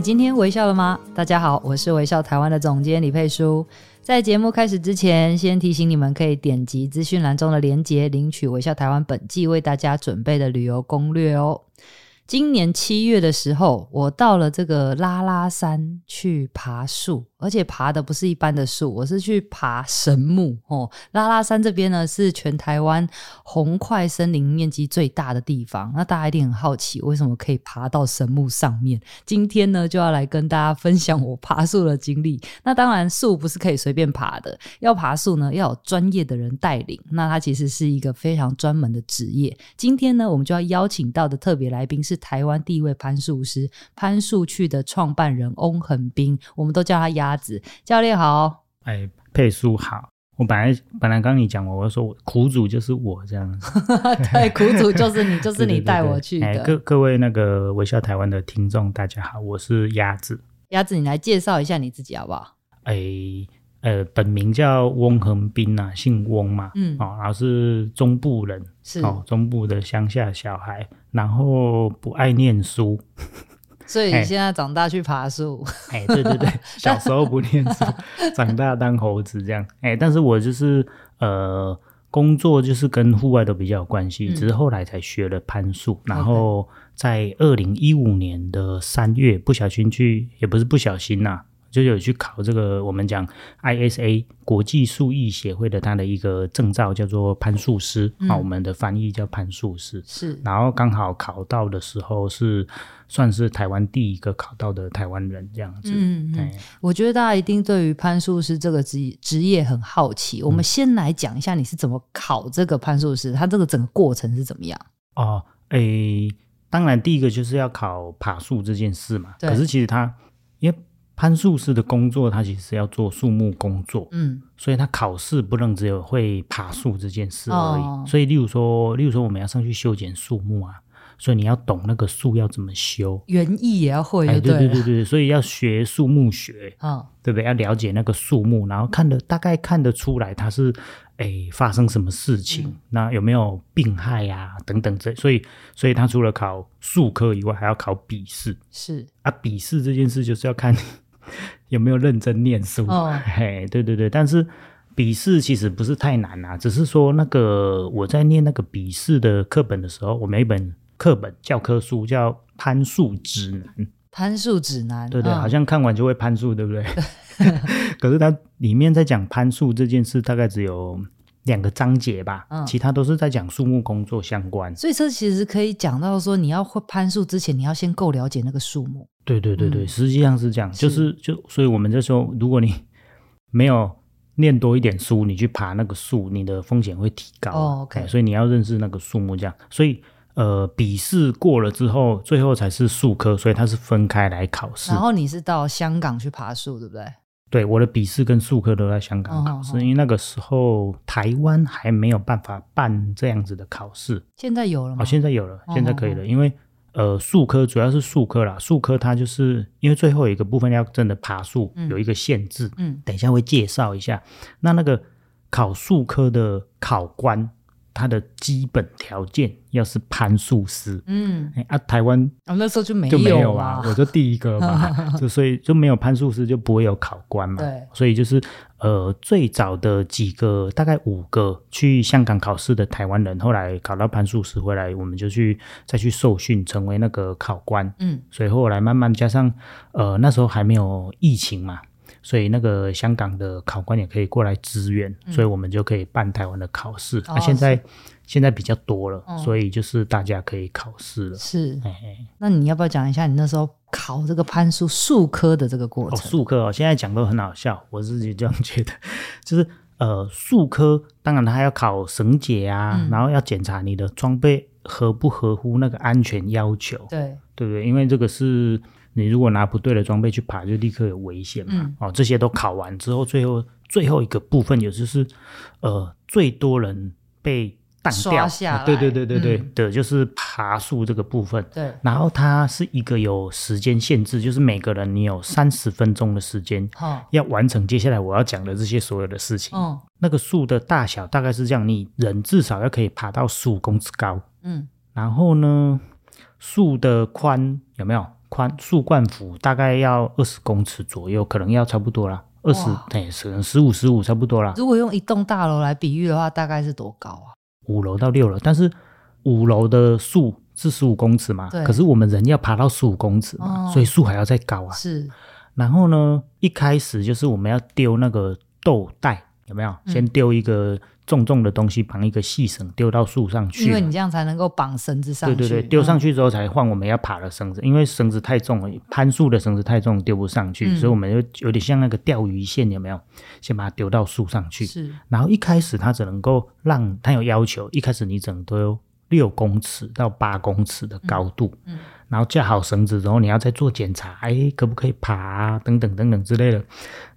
你今天微笑了吗？大家好，我是微笑台湾的总监李佩书。在节目开始之前，先提醒你们可以点击资讯栏中的链接，领取微笑台湾本季为大家准备的旅游攻略哦。今年七月的时候，我到了这个拉拉山去爬树。而且爬的不是一般的树，我是去爬神木哦。拉拉山这边呢，是全台湾红桧森林面积最大的地方。那大家一定很好奇，为什么可以爬到神木上面？今天呢，就要来跟大家分享我爬树的经历。那当然，树不是可以随便爬的，要爬树呢，要有专业的人带领。那它其实是一个非常专门的职业。今天呢，我们就要邀请到的特别来宾是台湾第一位攀树师攀树趣的创办人翁恒斌，我们都叫他鸭。子教练好，哎，佩书好。我本来本来刚你讲我，我说苦主就是我这样子，对，苦主就是你，就是你带我去的。对对对对，哎，各各位那个微笑台湾的听众，大家好，我是鸭子。鸭子，你来介绍一下你自己好不好？哎，呃，本名叫翁恒斌呐，姓翁嘛，嗯，哦，然后是中部人，是哦，中部的乡下小孩，然后不爱念书。所以你现在长大去爬树，哎，对对对，小时候不念书，长大当猴子这样，哎，但是我就是呃，工作就是跟户外都比较有关系，嗯、只是后来才学了攀树，然后在二零一五年的三月，不小心去，也不是不小心呐、啊。就有去考这个，我们讲 ISA 国际树艺协会的它的一个证照，叫做攀树师啊、嗯，我们的翻译叫攀树师。是，然后刚好考到的时候是算是台湾第一个考到的台湾人这样子。嗯嗯，我觉得大家一定对于攀树师这个职职业很好奇。我们先来讲一下你是怎么考这个攀树师，它这个整个过程是怎么样？哦，诶，当然第一个就是要考爬树这件事嘛。可是其实它因为攀树师的工作，他其实是要做树木工作，嗯，所以他考试不能只有会爬树这件事而已。哦、所以，例如说，例如说，我们要上去修剪树木啊，所以你要懂那个树要怎么修，园艺也要会，哎，对对对对，所以要学树木学，哦，对不对？要了解那个树木，然后看得大概看得出来它是。哎，发生什么事情？嗯、那有没有病害呀、啊？等等这，所以，所以他除了考术科以外，还要考笔试。是啊，笔试这件事就是要看你有没有认真念书。哦，嘿，对对对。但是笔试其实不是太难啊，只是说那个我在念那个笔试的课本的时候，我们一本课本教科书叫《攀树指南》。攀树指南，对对、嗯，好像看完就会攀树，对不对？可是它里面在讲攀树这件事，大概只有两个章节吧，嗯，其他都是在讲树木工作相关。所以这其实可以讲到说，你要会攀树之前，你要先够了解那个树木。对对对对，嗯、实际上是这样，就是就所以我们就说，如果你没有念多一点书，你去爬那个树，你的风险会提高。哦，OK，所以你要认识那个树木，这样，所以。呃，笔试过了之后，最后才是树科，所以它是分开来考试。然后你是到香港去爬树，对不对？对，我的笔试跟术科都在香港考试，哦，因为那个时候台湾还没有办法办这样子的考试。现在有了吗？哦，现在有了，现在可以了。哦，因为呃，术科主要是术科啦，术科它就是因为最后一个部分要真的爬树，嗯，有一个限制。嗯，等一下会介绍一下。那那个考术科的考官。他的基本条件要是攀树师，嗯，啊，台湾啊、哦、那时候就没有就没有啊，我就第一个嘛，就所以就没有攀树师，就不会有考官嘛，对，所以就是呃最早的几个大概五个去香港考试的台湾人，后来考到攀树师回来，我们就去再去受训，成为那个考官，嗯，所以后来慢慢加上呃那时候还没有疫情嘛。所以那个香港的考官也可以过来支援，嗯，所以我们就可以办台湾的考试。哦，啊，现在现在比较多了，哦，所以就是大家可以考试了。是，那你要不要讲一下你那时候考这个攀树术科的这个过程？哦，术科哦，现在讲都很好笑，我自己这样觉得，就是呃，术科当然他要考绳结啊，嗯，然后要检查你的装备合不合乎那个安全要求？对，对不对？因为这个是你如果拿不对的装备去爬，就立刻有危险嘛。嗯、哦，这些都考完之后，最后最后一个部分，也就是呃，最多人被。弹掉下来，对对对对对嗯、的，就是爬树这个部分。对，然后它是一个有时间限制，就是每个人你有三十分钟的时间，哦、要完成接下来我要讲的这些所有的事情。哦、那个树的大小大概是这样，你人至少要可以爬到十五公尺高。嗯，然后呢，树的宽有没有宽？树冠幅大概要二十公尺左右，可能要差不多啦。二十对，可能十五十五差不多啦。如果用一栋大楼来比喻的话，大概是多高啊？五楼到六楼，但是五楼的树是十五公尺嘛？对。可是我们人要爬到十五公尺嘛，哦、所以树还要再高啊。是。然后呢，一开始就是我们要丢那个豆袋，有没有？嗯、先丢一个重重的东西，绑一个细绳，丢到树上去。因为你这样才能够绑绳子上去。对对对，丢上去之后才换我们要爬的绳子，嗯、因为绳子太重了，攀树的绳子太重，丢不上去，嗯、所以我们就有点像那个钓鱼线，有没有？先把它丢到树上去。是。然后一开始它只能够让它有要求，一开始你整个都有六公尺到八公尺的高度。嗯。嗯然后架好绳子之后，你要再做检查，哎，可不可以爬啊？等等等等之类的。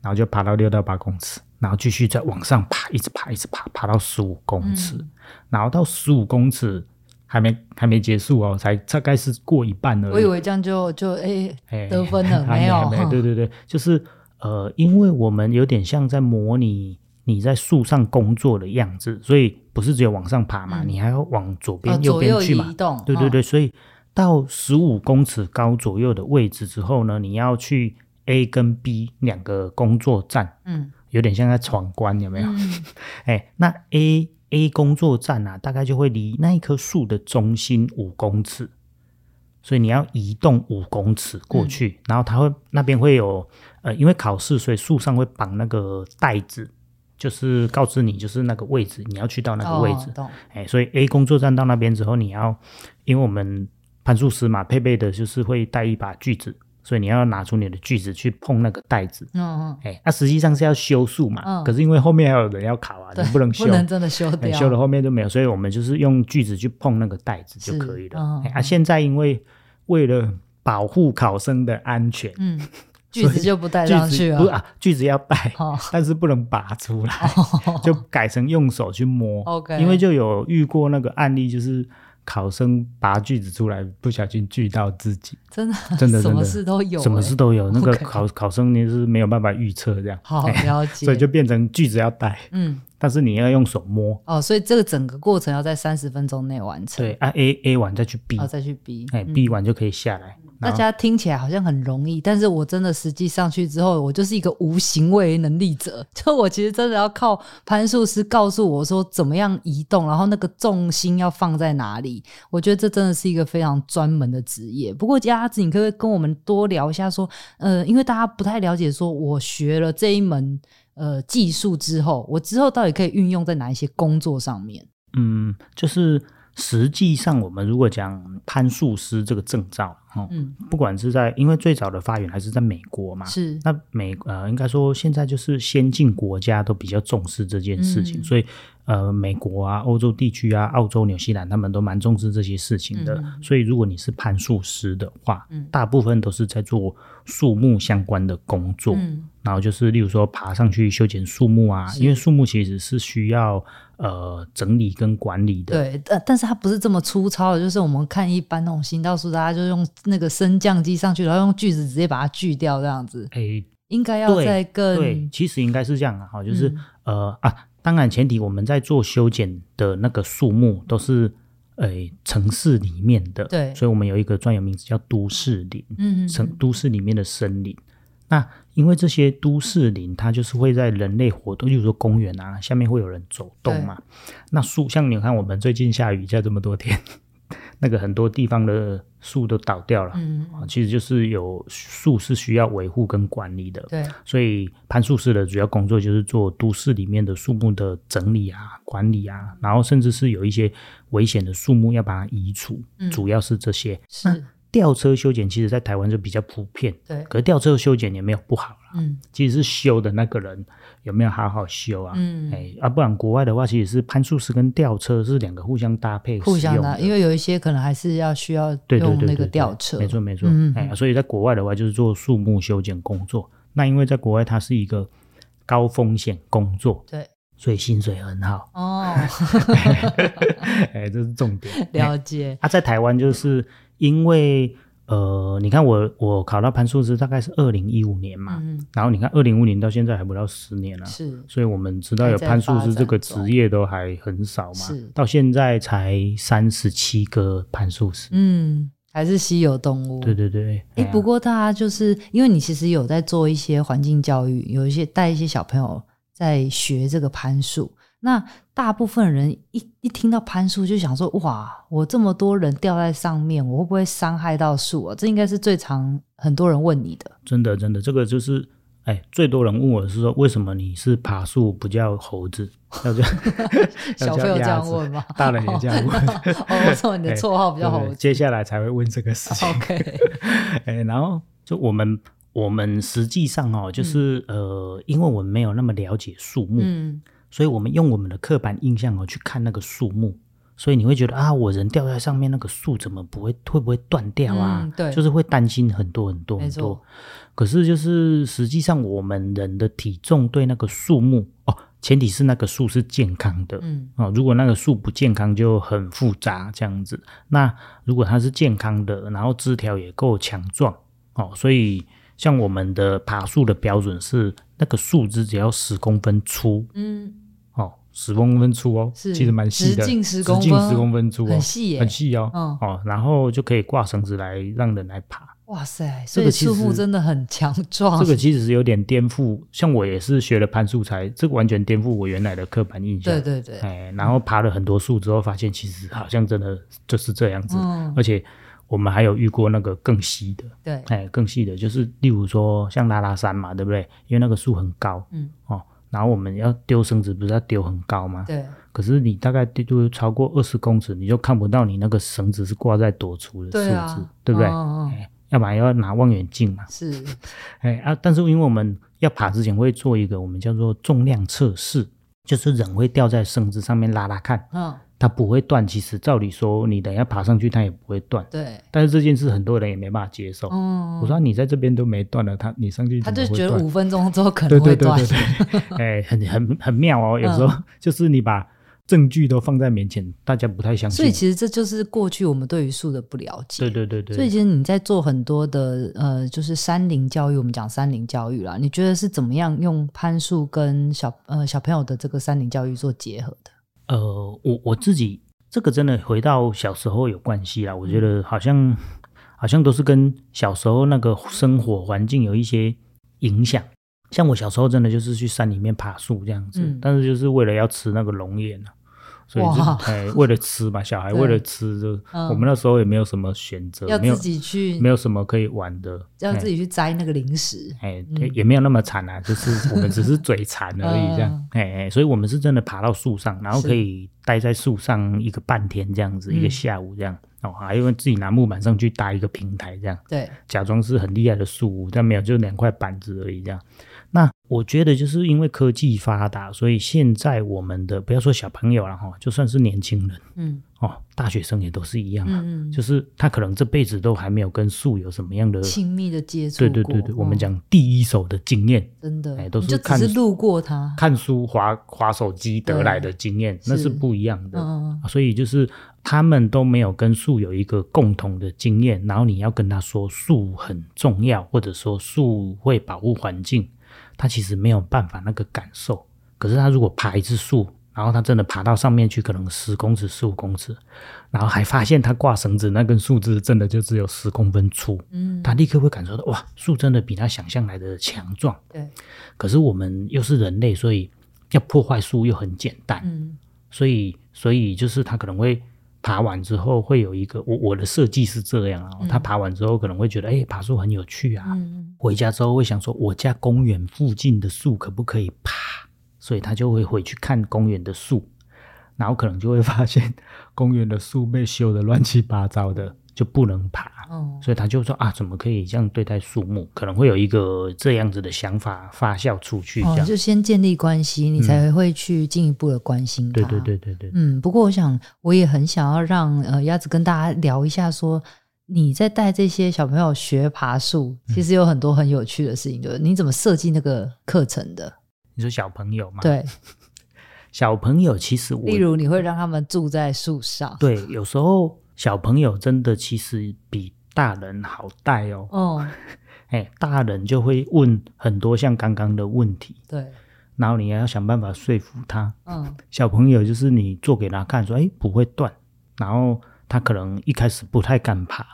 然后就爬到六到八公尺，然后继续再往上爬，一直爬，一直爬，爬到十五公尺。嗯、然后到十五公尺还没还没结束哦，才大概是过一半而已。我以为这样就就哎得分了，没有？没，对对对，就是呃，因为我们有点像在模拟你在树上工作的样子，所以不是只有往上爬嘛，嗯、你还要往左边、哦、右边去嘛。移动对对对，所以。到十五公尺高左右的位置之后呢，你要去 A 跟 B 两个工作站，嗯，有点像在闯关，有没有？哎、嗯，那 A A 工作站啊，大概就会离那一棵树的中心五公尺，所以你要移动五公尺过去，嗯、然后它会那边会有呃，因为考试，所以树上会绑那个带子，就是告知你就是那个位置，你要去到那个位置。哦、哎，所以 A 工作站到那边之后，你要因为我们。攀树师嘛，配备的就是会带一把锯子，所以你要拿出你的锯子去碰那个袋子。嗯嗯。哎，那实际上是要修树嘛，嗯、可是因为后面还有人要考啊，你不能修，不能真的修掉，修了后面就没有，所以我们就是用锯子去碰那个袋子就可以了。嗯、啊，现在因为为了保护考生的安全，嗯，锯子就不带上去了。不啊，锯子要带，哦、但是不能拔出来，哦、就改成用手去摸。OK，因为就有遇过那个案例，就是。考生拔锯子出来，不小心锯到自己，真的，真的，什么事都有，什么事都有。那个考考生你是没有办法预测这样，好 了解，所以就变成句子要带，嗯，但是你要用手摸。哦，所以这个整个过程要在三十分钟内完成。对，按 A A 完再去 B，哦，再去 B，哎，B 完就可以下来。大家听起来好像很容易，但是我真的实际上去之后，我就是一个无行为能力者。就我其实真的要靠攀树师告诉我说怎么样移动，然后那个重心要放在哪里。我觉得这真的是一个非常专门的职业。不过鸭子，你可不可以跟我们多聊一下？说，呃，因为大家不太了解，说我学了这一门呃技术之后，我之后到底可以运用在哪一些工作上面？嗯，就是。实际上，我们如果讲攀树师这个证照，嗯，不管是在，因为最早的发源还是在美国嘛，是。那美呃，应该说现在就是先进国家都比较重视这件事情，嗯、所以呃，美国啊、欧洲地区啊、澳洲、纽西兰他们都蛮重视这些事情的。嗯、所以如果你是攀树师的话，嗯、大部分都是在做树木相关的工作，嗯、然后就是例如说爬上去修剪树木啊，因为树木其实是需要。呃，整理跟管理的，对，但但是它不是这么粗糙的，就是我们看一般那种行道树，大家就用那个升降机上去，然后用锯子直接把它锯掉这样子。哎、欸，应该要再更对，对，其实应该是这样啊，哈，就是、嗯、呃啊，当然前提我们在做修剪的那个树木都是呃城市里面的，对，所以我们有一个专有名词叫都市林，嗯，城都市里面的森林。那因为这些都市林，它就是会在人类活动，例如说公园啊，下面会有人走动嘛。那树，像你看，我们最近下雨下这么多天，那个很多地方的树都倒掉了。嗯，其实就是有树是需要维护跟管理的。对，所以攀树师的主要工作就是做都市里面的树木的整理啊、管理啊，然后甚至是有一些危险的树木要把它移除，嗯、主要是这些。是。吊车修剪其实在台湾就比较普遍，对。可是吊车修剪也没有不好啦，嗯，其实是修的那个人有没有好好修啊？嗯，哎，啊，不然国外的话，其实是攀树师跟吊车是两个互相搭配，互相的，因为有一些可能还是要需要用那个吊车，没错没错，嗯，哎，所以在国外的话就是做树木修剪工作，那因为在国外它是一个高风险工作，对。所以薪水很好。哦，哎，这是重点。了解。啊，在台湾就是因为呃，你看我我考到攀树师大概是二零一五年嘛，嗯、然后你看二零五年到现在还不到十年了，是。所以我们知道有攀树师这个职业都还很少嘛，是。到现在才三十七个攀树师，嗯，还是稀有动物。对对对。哎、欸，不过大家就是因为你其实有在做一些环境教育，有一些带一些小朋友。在学这个攀树，那大部分人一一听到攀树就想说：哇，我这么多人吊在上面，我会不会伤害到树啊？这应该是最常很多人问你的。真的，真的，这个就是，哎，最多人问我是说，为什么你是爬树不叫猴子，要叫 小朋友这样问吗？大人也这样问。哦，为什么你的绰号比较猴子？哎，接下来才会问这个事情。OK，哎，然后就我们。我们实际上哦，就是、嗯、呃，因为我们没有那么了解树木，嗯，所以我们用我们的刻板印象哦去看那个树木，所以你会觉得啊，我人掉在上面，那个树怎么不会会不会断掉啊？嗯、对，就是会担心很多很多很多。可是就是实际上，我们人的体重对那个树木哦，前提是那个树是健康的，嗯哦，如果那个树不健康就很复杂这样子。那如果它是健康的，然后枝条也够强壮哦，所以。像我们的爬树的标准是那个树枝只要十公分粗，嗯，哦，十公分粗哦，是其实蛮细的，直径十公分，直径十公分粗哦，很细耶，很细哦，嗯，哦，然后就可以挂绳子来让人来爬。哇塞，这个树木真的很强壮。这个其实是有点颠覆，像我也是学了攀树才，这个完全颠覆我原来的刻板印象。对对对，哎，然后爬了很多树之后，发现其实好像真的 就是这样子，嗯，而且。我们还有遇过那个更细的，对，哎，更细的，就是例如说像拉拉山嘛，对不对？因为那个树很高，嗯，哦，然后我们要丢绳子，不是要丢很高吗？对。可是你大概丢超过二十公尺，你就看不到你那个绳子是挂在多粗的数字，对啊，对不对？哦哦哎，要不然要拿望远镜嘛。是。哎啊，但是因为我们要爬之前会做一个我们叫做重量测试，就是人会吊在绳子上面拉拉看，嗯、哦。它不会断，其实照理说，你等一下爬上去，它也不会断。对。但是这件事很多人也没办法接受。嗯。我说你在这边都没断了，它你上去？他就觉得五分钟之后可能会断。对对对对对。哎，很很很妙哦，有时候 就是你把证据都放在面前，嗯、大家不太相信。所以其实这就是过去我们对于树的不了解。对对对对。所以其实你在做很多的呃，就是山林教育，我们讲山林教育啦，你觉得是怎么样用攀树跟小呃小朋友的这个山林教育做结合的？呃，我我自己。这个真的回到小时候有关系啦，我觉得好像、嗯、好像都是跟小时候那个生活环境有一些影响。像我小时候真的就是去山里面爬树这样子，嗯、但是就是为了要吃那个龙眼啊。所以就哎，为了吃嘛，小孩为了吃，就我们那时候也没有什么选择，要自己去，没有什么可以玩的，要自己去摘那个零食。哎，也没有那么惨啊，就是我们只是嘴馋而已，这样。哎哎，所以我们是真的爬到树上，然后可以待在树上一个半天这样子，一个下午这样。哦，还因为自己拿木板上去搭一个平台这样，对，假装是很厉害的树屋，但没有，就两块板子而已这样。那我觉得就是因为科技发达，所以现在我们的不要说小朋友了哈，就算是年轻人，嗯，哦，大学生也都是一样啊，嗯，就是他可能这辈子都还没有跟树有什么样的亲密的接触，对对对对，我们讲第一手的经验，真的，哎，都是看是路过他看书滑滑手机得来的经验，那是不一样的，嗯，所以就是他们都没有跟树有一个共同的经验，然后你要跟他说树很重要，或者说树会保护环境。他其实没有办法那个感受，可是他如果爬一次树，然后他真的爬到上面去，可能十公尺、十五公尺，然后还发现他挂绳子那根树枝真的就只有十公分粗，嗯，他立刻会感受到哇，树真的比他想象来的强壮。对，可是我们又是人类，所以要破坏树又很简单，嗯，所以所以就是他可能会。爬完之后会有一个我我的设计是这样啊，他爬完之后可能会觉得哎、欸、爬树很有趣啊，嗯、回家之后会想说我家公园附近的树可不可以爬，所以他就会回去看公园的树，然后可能就会发现 公园的树被修的乱七八糟的，就不能爬。哦，所以他就说啊，怎么可以这样对待树木？可能会有一个这样子的想法发酵出去这样，哦，就先建立关系，你才会去进一步的关心他。对对对对对。嗯，不过我想，我也很想要让呃鸭子跟大家聊一下说，说你在带这些小朋友学爬树，其实有很多很有趣的事情，就是你怎么设计那个课程的？你说小朋友吗？对，小朋友其实我，例如你会让他们住在树上，对，有时候小朋友真的其实比大人好带哦。哦，哎，大人就会问很多像刚刚的问题，对，然后你也要想办法说服他。嗯，小朋友就是你做给他看，说，哎，不会断，然后他可能一开始不太敢爬，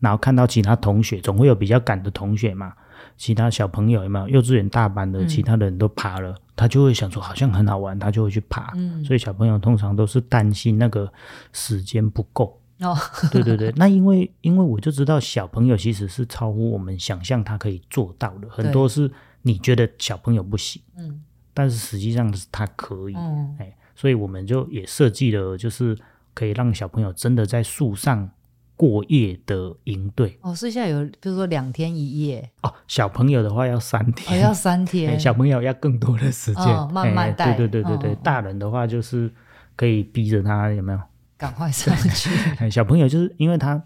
然后看到其他同学，总会有比较敢的同学嘛。其他小朋友有没有幼稚园大班的？其他的人都爬了，嗯，他就会想说好像很好玩，他就会去爬。嗯，所以小朋友通常都是担心那个时间不够。哦，对对对，那因为因为我就知道小朋友其实是超乎我们想象他可以做到的，很多是你觉得小朋友不行，嗯，但是实际上是他可以。嗯，哎，所以我们就也设计了，就是可以让小朋友真的在树上。过夜的营队哦，所以现在有，比如说两天一夜哦。小朋友的话要三天，哦、要三天。小朋友要更多的时间，哦、慢慢带。对对对对对、哦，大人的话就是可以逼着他有没有？赶快上去。小朋友就是因为他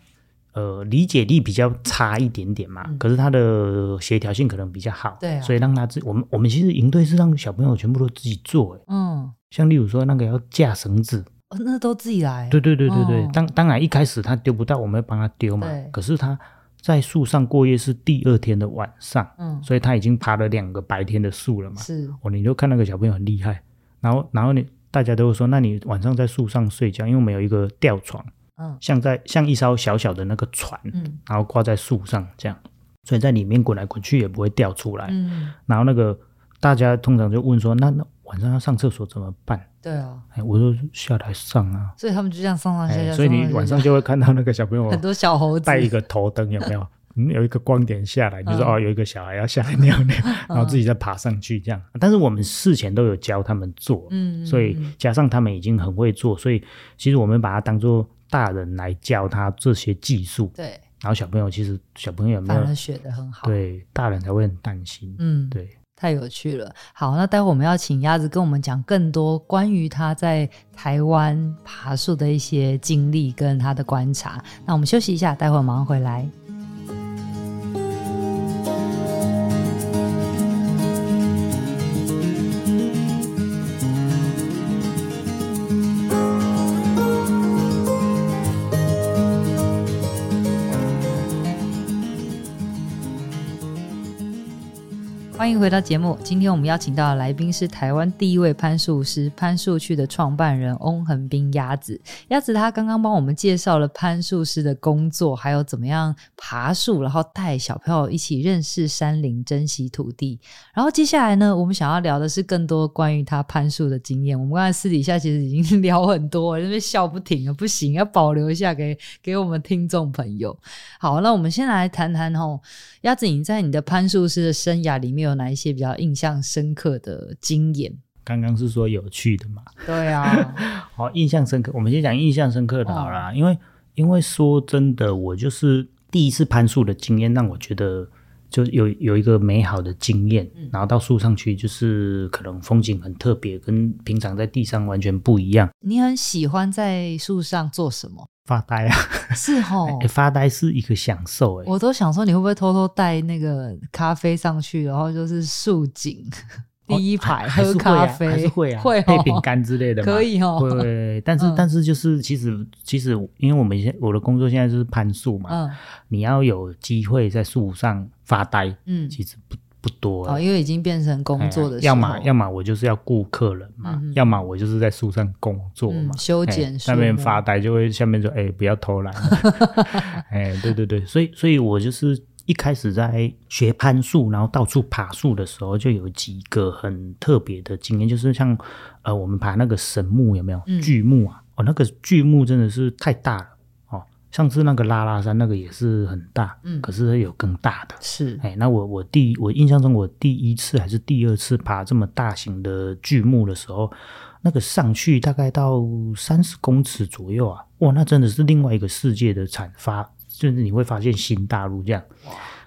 呃理解力比较差一点点嘛，嗯、可是他的协调性可能比较好，对、啊，所以让他自我们我们其实营队是让小朋友全部都自己做，嗯，像例如说那个要架绳子。哦、那都自己来。对对对对对，哦、当当然一开始他丢不到，我们要帮他丢嘛。可是他在树上过夜是第二天的晚上，嗯，所以他已经爬了两个白天的树了嘛。是哦，你就看那个小朋友很厉害。然后然后你大家都会说，那你晚上在树上睡觉，因为我们有一个吊床，嗯，像在像一艘小小的那个船，嗯，然后挂在树上这样，所以在里面滚来滚去也不会掉出来。嗯，然后那个大家通常就问说，那那。晚上要上厕所怎么办？对啊，哎，我就下来上啊。所以他们就这样上上下下。所以你晚上就会看到那个小朋友 很多小猴子带一个头灯，有没有？嗯，有一个光点下来，就是哦，有一个小孩要下来尿尿，然后自己再爬上去这样。但是我们事前都有教他们做，嗯，所以加上他们已经很会做，所以其实我们把它当做大人来教他这些技术。对，然后小朋友其实小朋友有没有学的很好？对，大人才会很担心。嗯，对。太有趣了！好，那待会我们要请鸭子跟我们讲更多关于他在台湾爬树的一些经历跟他的观察。那我们休息一下，待会马上回来。回到节目。今天我们邀请到的来宾是台湾第一位攀树师攀树趣的创办人翁恒斌鸭子。鸭子他刚刚帮我们介绍了攀树师的工作，还有怎么样爬树，然后带小朋友一起认识山林、珍惜土地。然后接下来呢，我们想要聊的是更多关于他攀树的经验。我们刚才私底下其实已经聊很多，因为笑不停了，不行，要保留一下给给我们听众朋友。好，那我们先来谈谈哦，鸭子，你在你的攀树师的生涯里面有哪一些比较印象深刻的经验？刚刚是说有趣的嘛？对啊，好，印象深刻。我们先讲印象深刻的好啦，哦、因为因为说真的，我就是第一次攀树的经验，让我觉得就有有一个美好的经验。嗯、然后到树上去，就是可能风景很特别，跟平常在地上完全不一样。你很喜欢在树上做什么？发呆啊，是哦、欸，发呆是一个享受哎。我都想说，你会不会偷偷带那个咖啡上去，然后就是树景、哦、第一排喝咖啡，还是会啊，会、哦、配饼干之类的，可以哦。会，但是、嗯、但是就是其实其实，因为我们现我的工作现在就是攀树嘛，嗯，你要有机会在树上发呆，嗯，其实不。不多哦，因为已经变成工作的时候，要么要么我就是要顾客人嘛，嗯、要么我就是在树上工作嘛，嗯、修剪树，上面发呆就会下面说，哎，不要偷懒，哎，对对对，所以所以我就是一开始在学攀树，然后到处爬树的时候，就有几个很特别的经验，就是像呃，我们爬那个神木有没有？巨木啊，哦，那个巨木真的是太大了。哦。上次那个拉拉山那个也是很大，嗯，可是有更大的，是，哎，那我我第我印象中我第一次还是第二次爬这么大型的巨木的时候，那个上去大概到三十公尺左右啊，哇，那真的是另外一个世界的产发，就是你会发现新大陆这样。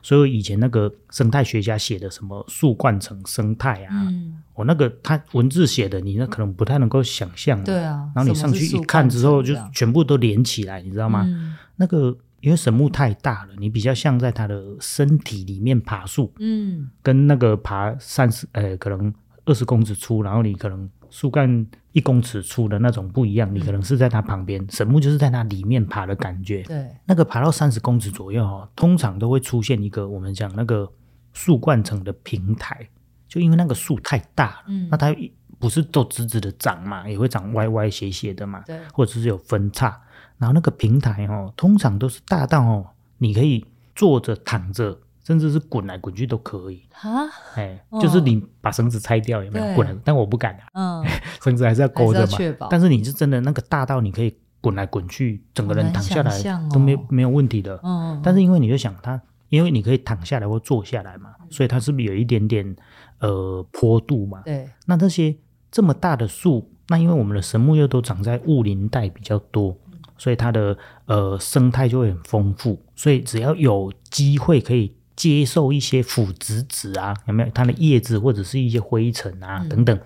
所以以前那个生态学家写的什么树冠层生态啊，嗯、我那个他文字写的，你那可能不太能够想象。对啊。然后你上去一看之后，就全部都连起来，你知道吗？嗯、那个因为神木太大了，你比较像在它的身体里面爬树。嗯。跟那个爬三十呃，可能二十公尺粗，然后你可能。树干一公尺粗的那种不一样，你可能是在它旁边，神木就是在它里面爬的感觉。对，那个爬到三十公尺左右哦，通常都会出现一个我们讲那个树冠层的平台，就因为那个树太大了，嗯，那它不是都直直的长嘛，也会长歪歪斜斜的嘛，对，或者是有分叉，然后那个平台哦，通常都是大到哦，你可以坐着躺着。甚至是滚来滚去都可以啊！哎，就是你把绳子拆掉有没有滚来？但我不敢啊，嗯，绳子还是要勾着嘛。但是你是真的那个大到你可以滚来滚去，整个人躺下来都没没有问题的。嗯，但是因为你就想它，因为你可以躺下来或坐下来嘛，所以它是不是有一点点呃坡度嘛？对。那这些这么大的树，那因为我们的神木又都长在雾林带比较多。所以它的呃生态就会很丰富，所以只要有机会可以。接受一些腐殖质啊，有没有？它的叶子或者是一些灰尘啊、嗯、等等，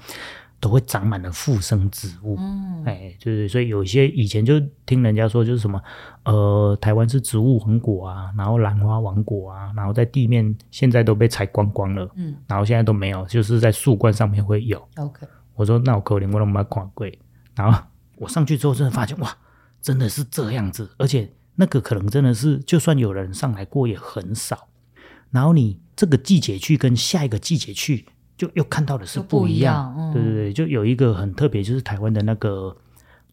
都会长满了附生植物。嗯，哎，就是所以有一些以前就听人家说，就是什么呃，台湾是植物王国啊，然后兰花王国啊，然后在地面现在都被采光光了，嗯，然后现在都没有，就是在树冠上面会有。OK，我说那我可怜我都没看过，然后我上去之后真的发现哇，真的是这样子，而且那个可能真的是就算有人上来过也很少。然后你这个季节去跟下一个季节去，就又看到的是不一样。一样嗯、对对对，就有一个很特别，就是台湾的那个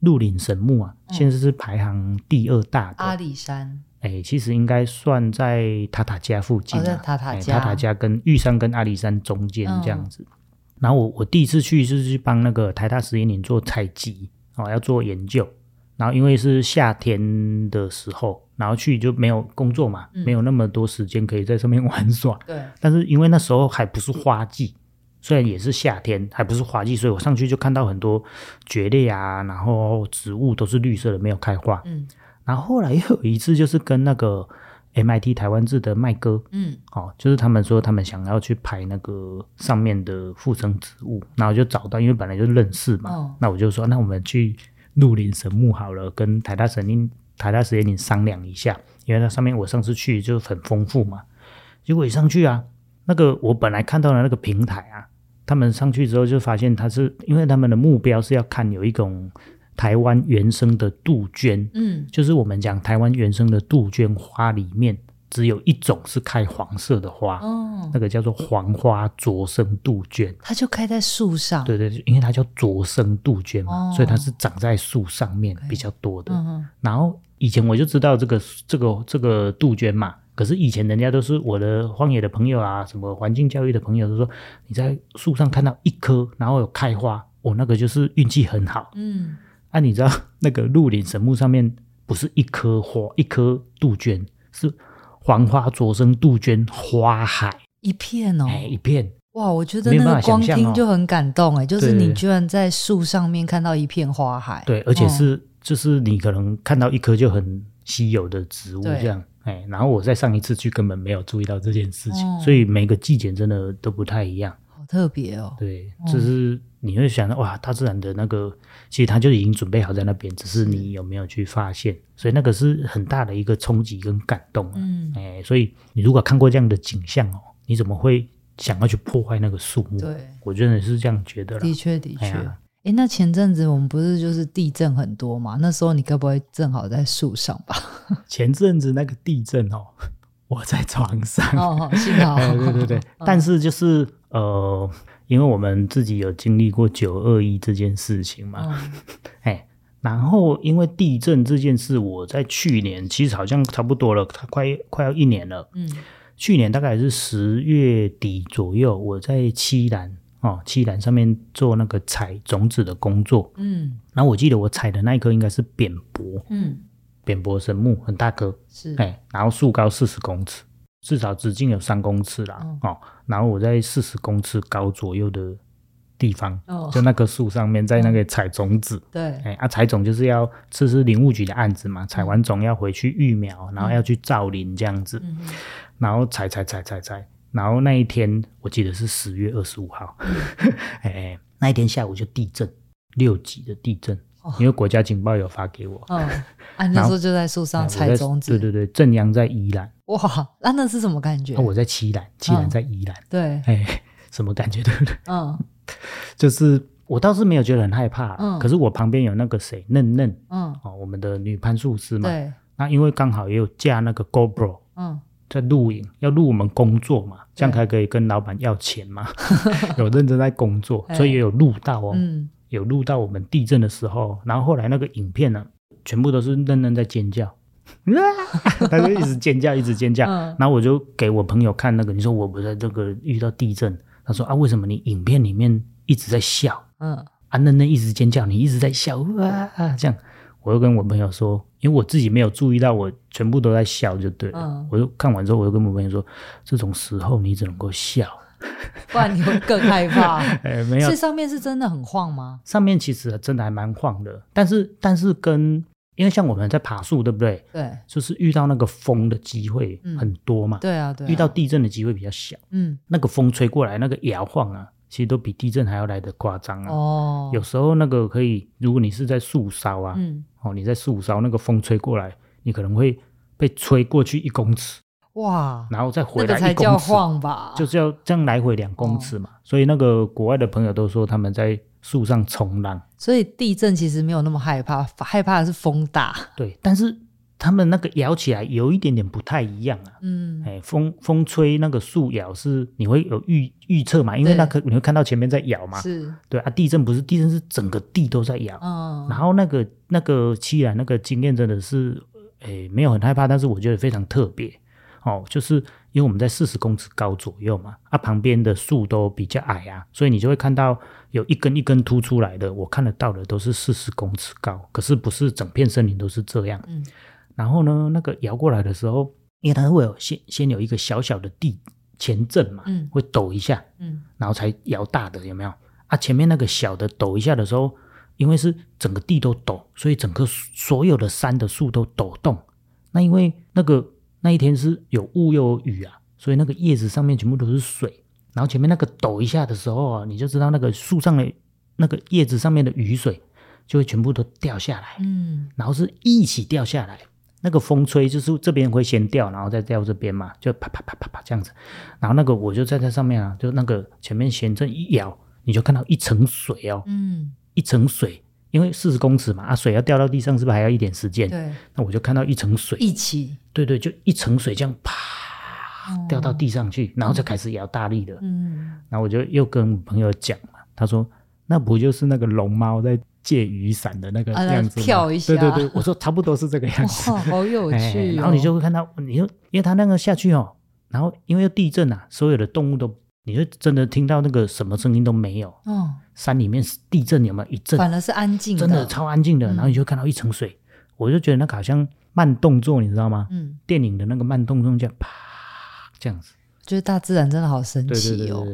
鹿岭神木啊，嗯、现在是排行第二大的。阿里山。哎，其实应该算在塔塔加附近啊。哦、塔塔加。塔塔加跟玉山跟阿里山中间这样子。嗯、然后我我第一次去就是去帮那个台大实验林做采集哦，要做研究。然后因为是夏天的时候。然后去就没有工作嘛，嗯、没有那么多时间可以在上面玩耍。对。但是因为那时候还不是花季，虽然也是夏天，还不是花季，所以我上去就看到很多蕨类啊，然后植物都是绿色的，没有开花。嗯。然后后来又有一次，就是跟那个 MIT 台湾制的麦哥，嗯，哦，就是他们说他们想要去拍那个上面的附生植物，然后就找到，因为本来就认识嘛，哦、那我就说，那我们去鹿林神木好了，跟台大神林。台大实验林商量一下，因为那上面我上次去就很丰富嘛。结果一上去啊，那个我本来看到的那个平台啊，他们上去之后就发现，它是因为他们的目标是要看有一种台湾原生的杜鹃，嗯，就是我们讲台湾原生的杜鹃花里面只有一种是开黄色的花，哦，那个叫做黄花着生杜鹃，它就开在树上，对对，因为它叫着生杜鹃嘛，哦，所以它是长在树上面比较多的，嗯，然后。以前我就知道这个这个这个杜鹃嘛，可是以前人家都是我的荒野的朋友啊，什么环境教育的朋友都说，你在树上看到一棵，然后有开花，我、哦、那个就是运气很好。嗯，啊，你知道 那个鹿林神木上面不是一棵花，一棵杜鹃，是黄花着生杜鹃花海一片哦，哎，一片。哇，我觉得那个光听就很感动哎，哦、就是你居然在树上面看到一片花海，对，而且是。哦就是你可能看到一棵就很稀有的植物这样，哎，然后我在上一次去根本没有注意到这件事情，哦、所以每个季节真的都不太一样，好特别哦。对，就是你会想到哇，大自然的那个其实它就已经准备好在那边，只是你有没有去发现，所以那个是很大的一个冲击跟感动啊。嗯，哎，所以你如果看过这样的景象哦，你怎么会想要去破坏那个树木？对，我真的是这样觉得。的确，的确。哎，那前阵子我们不是就是地震很多嘛？那时候你该不会正好在树上吧？前阵子那个地震哦，我在床上。哦，幸好。对对对，哦、但是就是呃，因为我们自己有经历过九二一这件事情嘛，哎、哦，然后因为地震这件事，我在去年其实好像差不多了，它快快要一年了。嗯，去年大概是十月底左右，我在七兰。哦，栖兰上面做那个采种子的工作，嗯，然后我记得我采的那一棵应该是扁柏，嗯，扁柏神木很大棵，是，哎，然后树高四十公尺，至少直径有三公尺啦，哦，哦，然后我在四十公尺高左右的地方，哦、就那棵树上面，在那个采种子。对，哎啊，采种就是要这是林务局的案子嘛，采完种要回去育苗，然后要去造林这样子，嗯、然后采采采采采，然后那一天我记得是十月二十五号，嗯、哎，那一天下午就地震，六级的地震，哦、因为国家警报有发给我。嗯、哦，啊，那时候就在树上采种子。对对对，正阳在宜兰。哇，那那是什么感觉？啊、我在七兰，七兰在宜兰。嗯、对，哎。什么感觉对不对？嗯，就是我倒是没有觉得很害怕，嗯，可是我旁边有那个谁嫩嫩，嗯，哦，我们的女攀树师嘛，对，那因为刚好也有架那个 GoPro，嗯，在录影，要录我们工作嘛，这样才可以跟老板要钱嘛，有认真在工作，所以也有录到哦，嗯，有录到我们地震的时候，然后后来那个影片呢，全部都是嫩嫩在尖叫。他就一直尖叫，一直尖叫。嗯、然后我就给我朋友看那个，你说我不在这个遇到地震，他说啊，为什么你影片里面一直在笑？嗯，啊，嫩嫩一直尖叫，你一直在笑啊，这样。我又跟我朋友说，因为我自己没有注意到，我全部都在笑就对了。嗯、我就看完之后，我就跟我朋友说，这种时候你只能够笑，不然你会更害怕。哎，没有，这上面是真的很晃吗？上面其实真的还蛮晃的，但是但是跟。因为像我们在爬树，对不对？对，就是遇到那个风的机会很多嘛。对啊，对。遇到地震的机会比较小。嗯。那个风吹过来，那个摇晃啊，其实都比地震还要来得夸张啊。哦。有时候那个可以，如果你是在树梢啊，嗯，哦，你在树梢，那个风吹过来，你可能会被吹过去一公尺。哇。然后再回来一公尺。那个才叫晃吧？就是要这样来回两公尺嘛。所以那个国外的朋友都说他们在。树上冲浪，所以地震其实没有那么害怕，害怕的是风大。对，但是他们那个摇起来有一点点不太一样啊。嗯，哎，风风吹那个树摇是你会有预预测嘛？因为那个你会看到前面在摇嘛。是，对啊，地震不是地震是整个地都在摇。嗯，然后那个那个栖兰那个经验真的是，哎，没有很害怕，但是我觉得非常特别。哦，就是因为我们在四十公尺高左右嘛，啊，旁边的树都比较矮啊，所以你就会看到有一根一根凸出来的，我看得到的都是四十公尺高，可是不是整片森林都是这样。嗯，然后呢，那个摇过来的时候，因为它会有先先有一个小小的地前震嘛，嗯，会抖一下，嗯，然后才摇大的，有没有？啊，前面那个小的抖一下的时候，因为是整个地都抖，所以整个所有的山的树都抖动。那因为那个。那一天是有雾又有雨啊，所以那个叶子上面全部都是水，然后前面那个抖一下的时候啊，你就知道那个树上的那个叶子上面的雨水就会全部都掉下来，嗯，然后是一起掉下来，那个风吹就是这边会先掉，然后再掉这边嘛，就啪啪啪啪啪这样子，然后那个我就站在上面啊，就那个前面先这一摇，你就看到一层水哦，嗯，一层水。因为四十公尺嘛，啊，水要掉到地上，是不是还要一点时间？对，那我就看到一层水一起，对对，就一层水这样啪、哦、掉到地上去，然后就开始摇大力的。嗯，然后我就又跟朋友讲嘛，他说那不就是那个龙猫在借雨伞的那个样子？啊、跳一下，对对对，我说差不多是这个样子。哇，好有趣、哦哎！然后你就会看到，你就因为它那个下去哦，然后因为有地震啊，所有的动物都。你就真的听到那个什么声音都没有，哦，山里面地震有没有一震？反而是安静的，真的超安静的。然后你就看到一层水，我就觉得那个好像慢动作，你知道吗？嗯，电影的那个慢动作这样啪这样子，觉得大自然真的好神奇哦。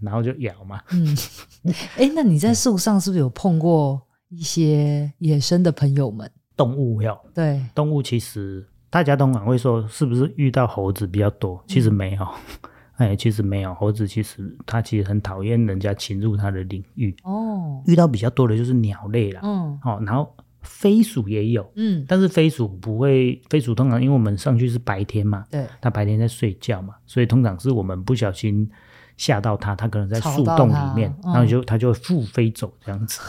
然后就咬嘛，嗯，哎，那你在树上是不是有碰过一些野生的朋友们？动物有，对，动物其实大家通常会说是不是遇到猴子比较多？其实没有。哎，其实没有猴子，其实它其实很讨厌人家侵入它的领域。哦，遇到比较多的就是鸟类了。嗯，好，然后飞鼠也有。嗯，但是飞鼠不会，飞鼠通常因为我们上去是白天嘛，对，它白天在睡觉嘛，所以通常是我们不小心。吓到它，它可能在树洞里面，然后就它就会复飞走这样子。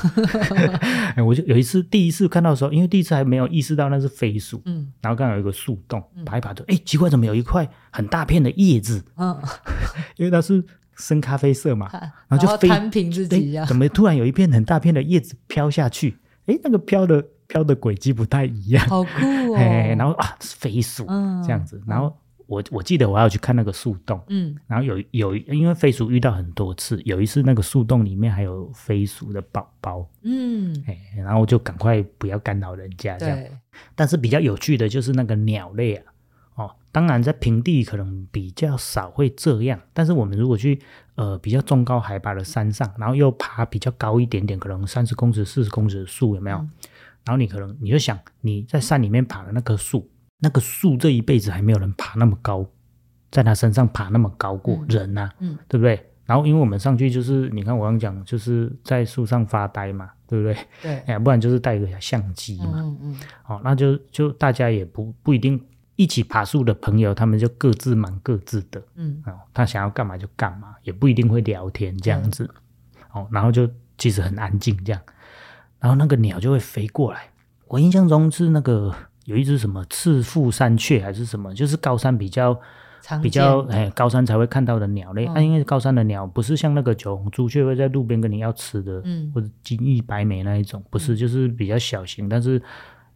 哎，我就有一次第一次看到的时候，因为第一次还没有意识到那是飞鼠，嗯，然后刚好有一个树洞，爬一爬就，哎，奇怪，怎么有一块很大片的叶子？嗯，因为它是深咖啡色嘛，然后就飞，摊平自己，怎么突然有一片很大片的叶子飘下去？哎，那个飘的飘的轨迹不太一样，好酷哦。哎，然后啊，是飞鼠这样子，然后。我我记得我要去看那个树洞，嗯，然后有有因为飞鼠遇到很多次，有一次那个树洞里面还有飞鼠的宝宝，嗯，哎，然后就赶快不要干扰人家这样。但是比较有趣的就是那个鸟类啊，哦，当然在平地可能比较少会这样，但是我们如果去呃比较中高海拔的山上，然后又爬比较高一点点，可能三十公尺、四十公尺的树有没有？嗯、然后你可能你就想你在山里面爬的那棵树，那个树这一辈子还没有人爬那么高，在他身上爬那么高过人呐、啊，嗯，对不对？然后因为我们上去就是你看我刚讲就是在树上发呆嘛，对不对？对，哎，不然就是带个相机嘛，嗯嗯，好、哦，那就就大家也不不一定。一起爬树的朋友，他们就各自忙各自的，嗯，哦，他想要干嘛就干嘛，也不一定会聊天这样子，嗯、哦，然后就其实很安静这样，然后那个鸟就会飞过来。我印象中是那个有一只什么赤腹山雀还是什么，就是高山比较比较哎高山才会看到的鸟类。嗯、啊，因为高山的鸟不是像那个九红朱雀会在路边跟你要吃的，嗯，或者金翼白眉那一种，不是，就是比较小型，但是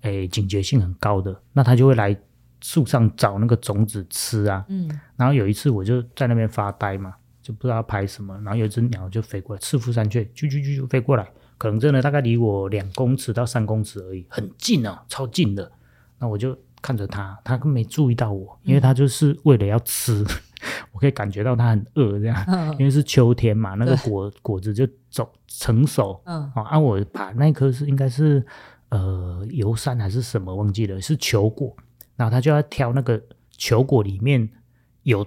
哎警觉性很高的，那它就会来。树上找那个种子吃啊，嗯，然后有一次我就在那边发呆嘛，就不知道拍什么，然后有一只鸟就飞过来，赤腹山雀，啾啾啾啾飞过来，可能真的大概离我两公尺到三公尺而已，很近哦，超近的。那我就看着它，它根本没注意到我，因为他就是为了要吃，嗯、我可以感觉到他很饿这样，嗯、因为是秋天嘛，那个果果子就走成熟，嗯，好，啊，我把那颗是应该是呃油杉还是什么忘记了，是球果。然后他就要挑那个球果里面有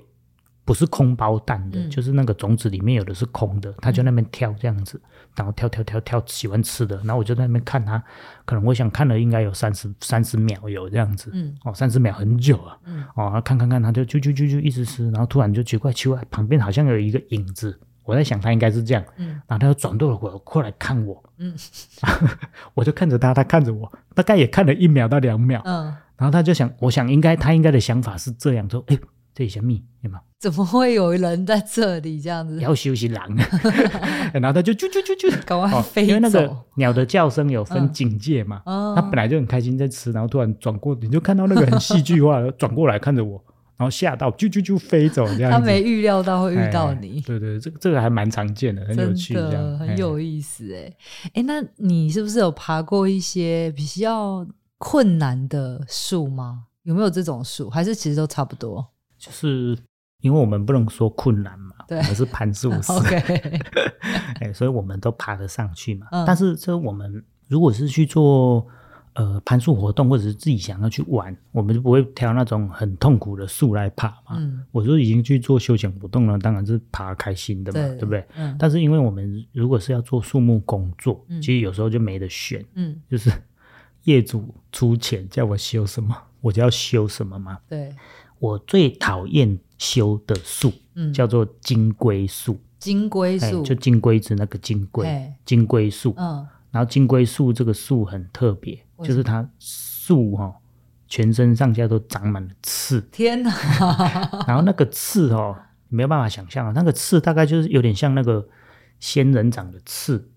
不是空包蛋的，嗯、就是那个种子里面有的是空的，他就那边挑这样子，然后挑挑挑挑喜欢吃的，然后我就在那边看他，可能我想看了应该有三十三十秒有这样子，嗯，哦三十秒很久啊，嗯，哦看看看他就啾啾啾啾一直吃，然后突然就奇怪奇怪旁边好像有一个影子，我在想他应该是这样，嗯，然后他就转过了过来看我，嗯，我就看着他，他看着我，大概也看了一秒到两秒，嗯。然后他就想，我想应该他应该的想法是这样说，哎，这里什么？有吗？怎么会有人在这里这样子？要休息狼。然后他就啾啾啾啾，赶快飞走。因为那个鸟的叫声有分警戒嘛，嗯、他本来就很开心在吃，然后突然转过，你就看到那个很戏剧化的转过来看着我，然后吓到啾啾啾飞走这样。他没预料到会遇到你。对对，这个这个还蛮常见的，很有趣，这样很有意思哎哎，那你是不是有爬过一些比较困难的树吗？有没有这种树？还是其实都差不多？就是因为我们不能说困难嘛，对，我们是攀树师所以我们都爬得上去嘛。嗯、但是这我们如果是去做呃攀树活动，或者是自己想要去玩，我们就不会挑那种很痛苦的树来爬嘛。嗯，我就已经去做休闲活动了，当然是爬开心的嘛，对，对不对？嗯。但是因为我们如果是要做树木工作，嗯、其实有时候就没得选，嗯，就是。业主出钱叫我修什么，我就要修什么嘛。对，我最讨厌修的树，嗯，叫做金龟树。金龟树就金龟子那个金龟，金龟树。嗯，然后金龟树这个树很特别，就是它树哈，全身上下都长满了刺。天哪！然后那个刺哦，没有办法想象啊，那个刺大概就是有点像那个仙人掌的刺。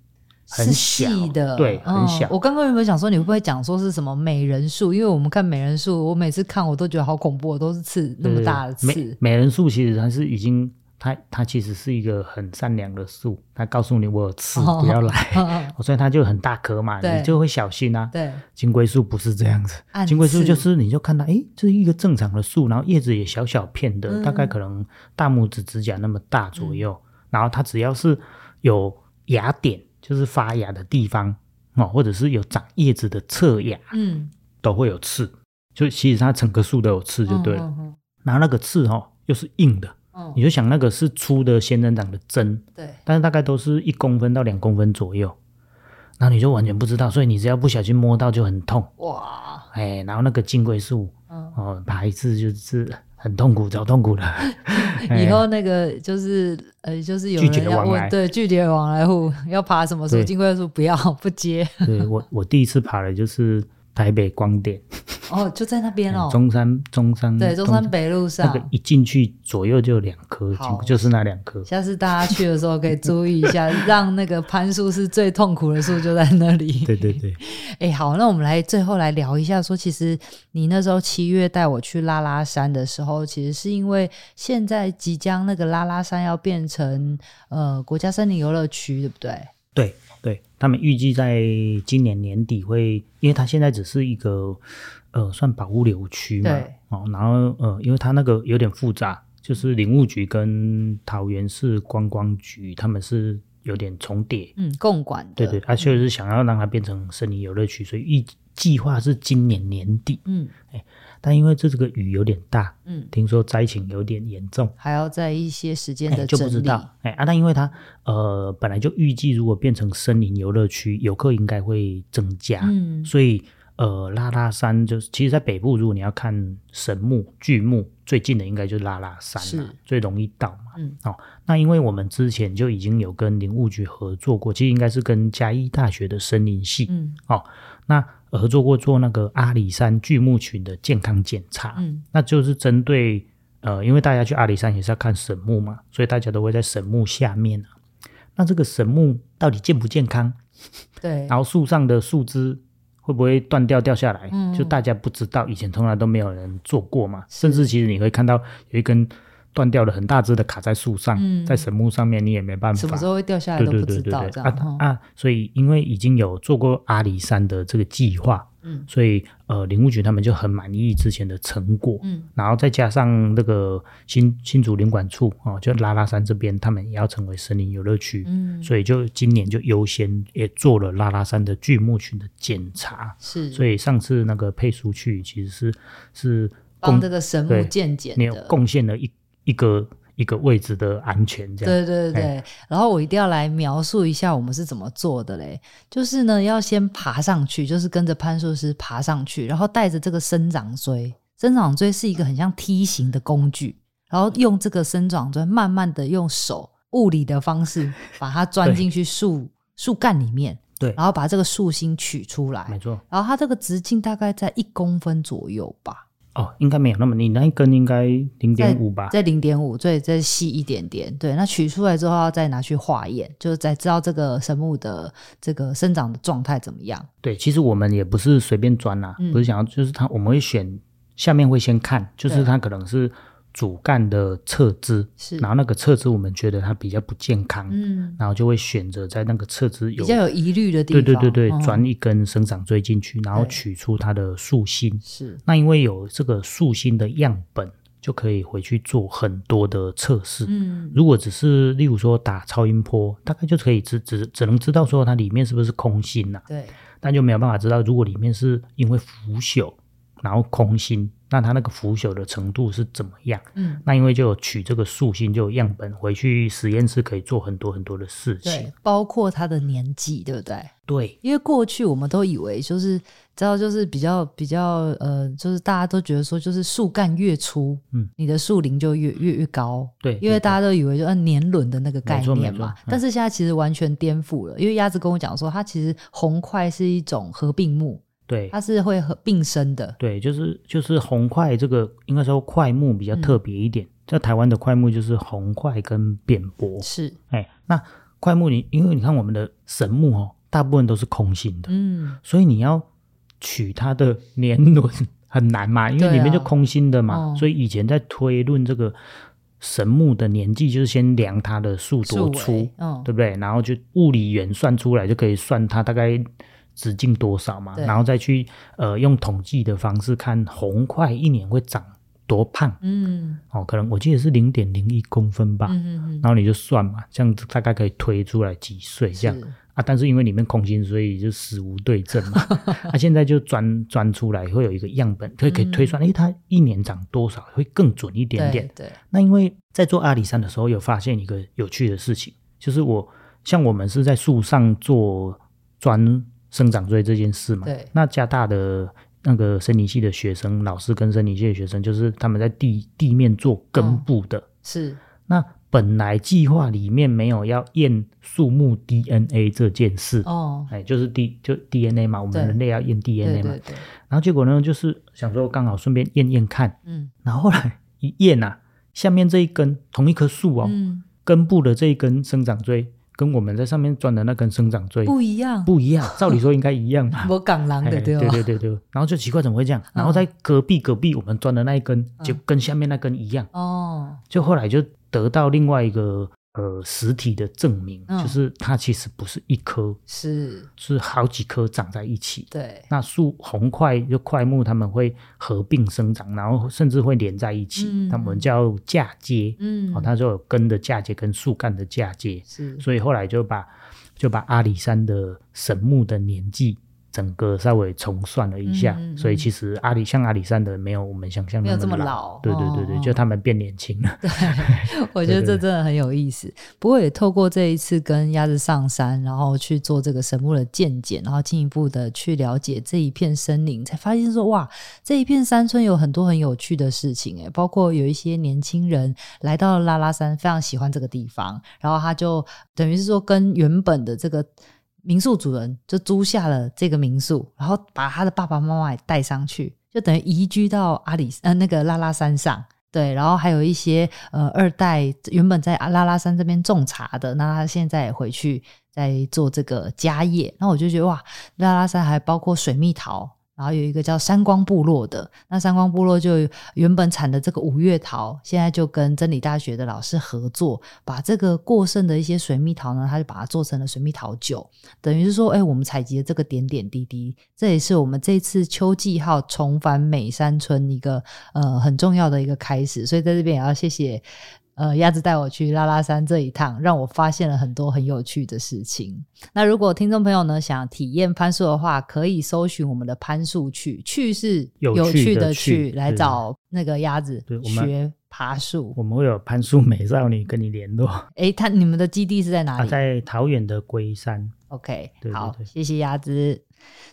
很细的，对，很小。我刚刚有没有想说，你会不会讲说是什么美人树？因为我们看美人树，我每次看我都觉得好恐怖，都是刺那么大的刺。美美人树其实它是已经，它它其实是一个很善良的树，它告诉你我有刺，不要来，所以它就很大颗嘛，你就会小心啊。对，金龟树不是这样子，金龟树就是你就看到，哎，这是一个正常的树，然后叶子也小小片的，大概可能大拇指指甲那么大左右，然后它只要是有芽点。就是发芽的地方哦，或者是有长叶子的侧芽，嗯，都会有刺。就其实它整棵树都有刺，就对了。嗯嗯嗯、然后那个刺哈、哦、又是硬的，嗯、你就想那个是粗的仙人掌的针，对，但是大概都是一公分到两公分左右。然后你就完全不知道，所以你只要不小心摸到就很痛。哇，哎，然后那个金龟树，嗯、哦，爬一次就是。很痛苦，超痛苦的。以后那个就是呃，就是有人要问，对，拒绝往来户要爬什么树？金龟树不要不接。对我，我第一次爬的就是台北光点。哦，就在那边哦，中山中山对中山北路上，那个一进去左右就有两棵，好就是那两棵。下次大家去的时候可以注意一下，让那个攀树是最痛苦的树就在那里。对 对对，哎，好，那我们来最后来聊一下，说其实你那时候七月带我去拉拉山的时候，其实是因为现在即将那个拉拉山要变成呃国家森林游乐区，对不对？对对，他们预计在今年年底会，因为它现在只是一个。呃算保护流区嘛，哦，然后呃，因为它那个有点复杂，就是林务局跟桃园市观光局他们是有点重叠，嗯，共管的，对对，他就是想要让它变成森林游乐区，所以预计划是今年年底，嗯，哎，但因为这这个雨有点大，嗯，听说灾情有点严重，还要在一些时间的就不知道，哎啊，但因为它呃本来就预计如果变成森林游乐区，游客应该会增加，嗯，所以。呃，拉拉山就是，其实，在北部，如果你要看神木、巨木，最近的应该就是拉拉山了，最容易到嘛。嗯，哦，那因为我们之前就已经有跟林务局合作过，其实应该是跟嘉义大学的森林系，嗯，哦，那合作过做那个阿里山巨木群的健康检查，嗯，那就是针对呃，因为大家去阿里山也是要看神木嘛，所以大家都会在神木下面啊，那这个神木到底健不健康？对，然后树上的树枝。会不会断掉掉下来？嗯，就大家不知道，以前从来都没有人做过嘛。甚至其实你会看到有一根断掉了很大枝的卡在树上，嗯，在神木上面，你也没办法。什么时候会掉下来都不知道。啊啊！所以因为已经有做过阿里山的这个计划。嗯，所以呃，林务局他们就很满意之前的成果，嗯，然后再加上那个新新竹林管处哦，就拉拉山这边，他们也要成为森林游乐区，嗯，所以就今年就优先也做了拉拉山的巨木群的检查，是，所以上次那个佩书去其实是是帮这个神木鉴检的，你有贡献了一一个。一个位置的安全，这样对对对，欸、然后我一定要来描述一下我们是怎么做的嘞。就是呢，要先爬上去，就是跟着攀树师爬上去，然后带着这个生长锥。生长锥是一个很像梯形的工具，然后用这个生长锥慢慢的用手物理的方式 把它钻进去树树干里面，对，然后把这个树心取出来，没错。然后它这个直径大概在一公分左右吧。哦，应该没有那么，你那一根应该零点五吧？在零点五，对，再细一点点。对，那取出来之后要再拿去化验，就是再知道这个神木的这个生长的状态怎么样。对，其实我们也不是随便钻呐、啊，嗯、不是想要，就是它我们会选下面会先看，就是它可能是。主干的侧枝，是，然后那个侧枝我们觉得它比较不健康，嗯，然后就会选择在那个侧枝有比较有疑虑的地方，对对对对，钻一根生长锥进去，然后取出它的树心，是。那因为有这个树心的样本，就可以回去做很多的测试，嗯，如果只是例如说打超音波，大概就可以只只只能知道说它里面是不是空心呐，对，但就没有办法知道如果里面是因为腐朽，然后空心。那它那个腐朽的程度是怎么样？嗯，那因为就有取这个树心，就有样本回去实验室可以做很多很多的事情，对，包括它的年纪，对不对？对，因为过去我们都以为就是知道就是比较比较呃，就是大家都觉得说就是树干越粗，嗯，你的树龄就越越越高，对，因为大家都以为就按年轮的那个概念嘛，但是现在其实完全颠覆了，因为鸭子跟我讲说，它其实红块是一种合并木。对，它是会和并生的。对，就是就是红块这个应该说块木比较特别一点，在、嗯、台湾的块木就是红块跟扁柏。是，哎，那块木你因为你看我们的神木哦，大部分都是空心的，嗯，所以你要取它的年轮很难嘛，因为里面就空心的嘛，啊、所以以前在推论这个神木的年纪，就是先量它的树多粗，嗯，对不对？然后就物理元算出来，就可以算它大概。直径多少嘛？然后再去呃用统计的方式看红块一年会长多胖。嗯，哦，可能我记得是零点零一公分吧。嗯嗯，然后你就算嘛，这样子大概可以推出来几岁这样啊？但是因为里面空心，所以就死无对证嘛。啊，现在就钻钻出来会有一个样本，可以可以推算，哎、嗯，它一年长多少会更准一点点。对，对那因为在做阿里山的时候，有发现一个有趣的事情，就是我像我们是在树上做钻。生长锥这件事嘛，对，那加大的那个森林系的学生、老师跟森林系的学生，就是他们在地地面做根部的。哦、是，那本来计划里面没有要验树木 DNA 这件事。哦，哎，就是 D 就 DNA 嘛，我们人类要验 DNA 嘛，对对对对，然后结果呢，就是想说刚好顺便验验看，嗯，然后后来一验啊，下面这一根同一棵树哦，嗯、根部的这一根生长锥。跟我们在上面钻的那根生长锥不一样，不一样。照理说应该一样嘛。我港狼的对吧？对对对对。然后就奇怪怎么会这样？然后在隔壁隔壁我们钻的那一根就跟下面那根一样。哦。就后来就得到另外一个呃实体的证明，嗯、就是它其实不是一棵，是是好几棵长在一起。对，那树红块就块木，它们会合并生长，然后甚至会连在一起，它、嗯、们叫嫁接。嗯，哦，它就有根的嫁接跟树干的嫁接。是，所以后来就把就把阿里山的神木的年纪。整个稍微重算了一下，嗯嗯、所以其实阿里像阿里山的没有我们想象的那么老，没有这么老。对对对对，哦、就他们变年轻了。对，我觉得 这真的很有意思。不过也透过这一次跟鸭子上山，然后去做这个神木的健检，然后进一步的去了解这一片森林，才发现说哇，这一片山村有很多很有趣的事情诶，包括有一些年轻人来到了拉拉山，非常喜欢这个地方，然后他就等于是说跟原本的这个。民宿主人就租下了这个民宿，然后把他的爸爸妈妈也带上去，就等于移居到阿里呃那个拉拉山上。对，然后还有一些呃二代原本在阿拉拉山这边种茶的，那他现在也回去在做这个家业。那我就觉得哇，拉拉山还包括水蜜桃。然后有一个叫三光部落的，那三光部落就原本产的这个五月桃，现在就跟真理大学的老师合作，把这个过剩的一些水蜜桃呢，他就把它做成了水蜜桃酒，等于是说，哎，我们采集的这个点点滴滴，这也是我们这次秋季号重返美山村一个呃很重要的一个开始，所以在这边也要谢谢。呃，鸭子带我去拉拉山这一趟，让我发现了很多很有趣的事情。那如果听众朋友呢想体验攀树的话，可以搜寻我们的攀树去，去是有趣的去，来找那个鸭子学爬树。我们会有攀树美少女跟你联络。哎，他你们的基地是在哪里？啊、在桃园的龟山。OK，对对对，好，谢谢鸭子。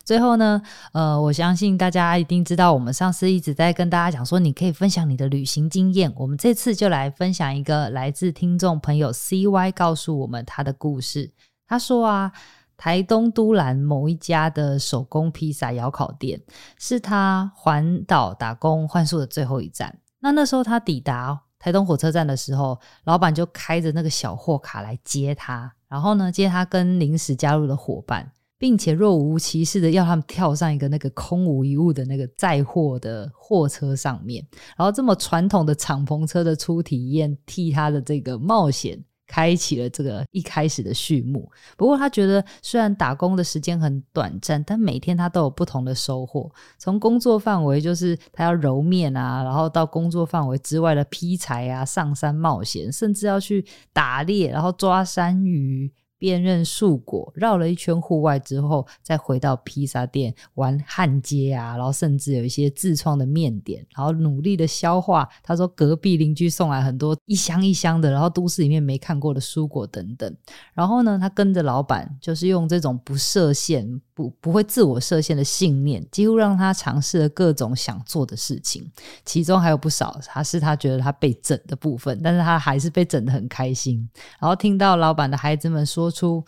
最后呢，呃，我相信大家一定知道，我们上次一直在跟大家讲说，你可以分享你的旅行经验。我们这次就来分享一个来自听众朋友 CY 告诉我们他的故事。他说啊，台东都兰某一家的手工披萨窑烤店是他环岛打工换宿的最后一站。那那时候他抵达台东火车站的时候，老板就开着那个小货卡来接他，然后呢，接他跟临时加入的伙伴。并且若无其事的要他们跳上一个那个空无一物的那个载货的货车上面，然后这么传统的敞篷车的初体验，替他的这个冒险开启了这个一开始的序幕。不过他觉得，虽然打工的时间很短暂，但每天他都有不同的收获。从工作范围就是他要揉面啊，然后到工作范围之外的劈柴啊、上山冒险，甚至要去打猎，然后抓山鱼。辨认树果，绕了一圈户外之后，再回到披萨店玩焊接啊，然后甚至有一些自创的面点，然后努力的消化。他说隔壁邻居送来很多一箱一箱的，然后都市里面没看过的蔬果等等。然后呢，他跟着老板，就是用这种不设限、不不会自我设限的信念，几乎让他尝试了各种想做的事情。其中还有不少，他是他觉得他被整的部分，但是他还是被整得很开心。然后听到老板的孩子们说。出，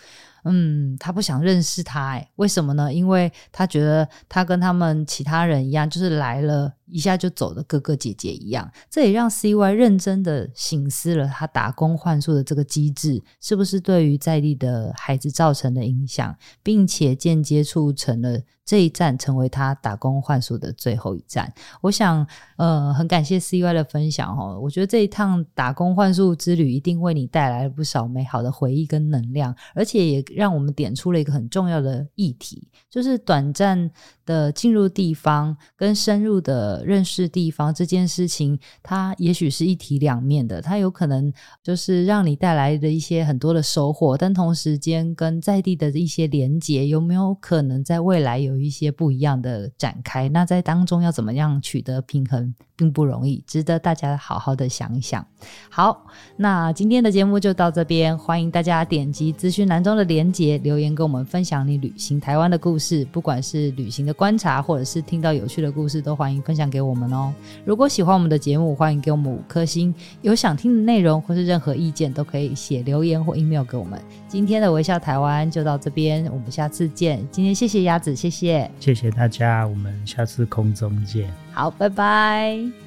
嗯，他不想认识他，哎，为什么呢？因为他觉得他跟他们其他人一样，就是来了。一下就走的哥哥姐姐一样，这也让 CY 认真的醒思了他打工换宿的这个机制是不是对于在地的孩子造成的影响，并且间接促成了这一站成为他打工换宿的最后一站。我想，呃，很感谢 CY 的分享哦。我觉得这一趟打工换宿之旅一定为你带来了不少美好的回忆跟能量，而且也让我们点出了一个很重要的议题，就是短暂的进入地方跟深入的。认识地方这件事情，它也许是一体两面的。它有可能就是让你带来的一些很多的收获，但同时间跟在地的一些连接，有没有可能在未来有一些不一样的展开？那在当中要怎么样取得平衡？并不容易，值得大家好好的想一想。好，那今天的节目就到这边，欢迎大家点击资讯栏中的连连结，留言跟我们分享你旅行台湾的故事，不管是旅行的观察，或者是听到有趣的故事，都欢迎分享给我们哦。如果喜欢我们的节目，欢迎给我们五颗星。有想听的内容或是任何意见，都可以写留言或 email 给我们。今天的微笑台湾就到这边，我们下次见。今天谢谢鸭子，谢谢，谢谢大家，我们下次空中见。好，拜拜。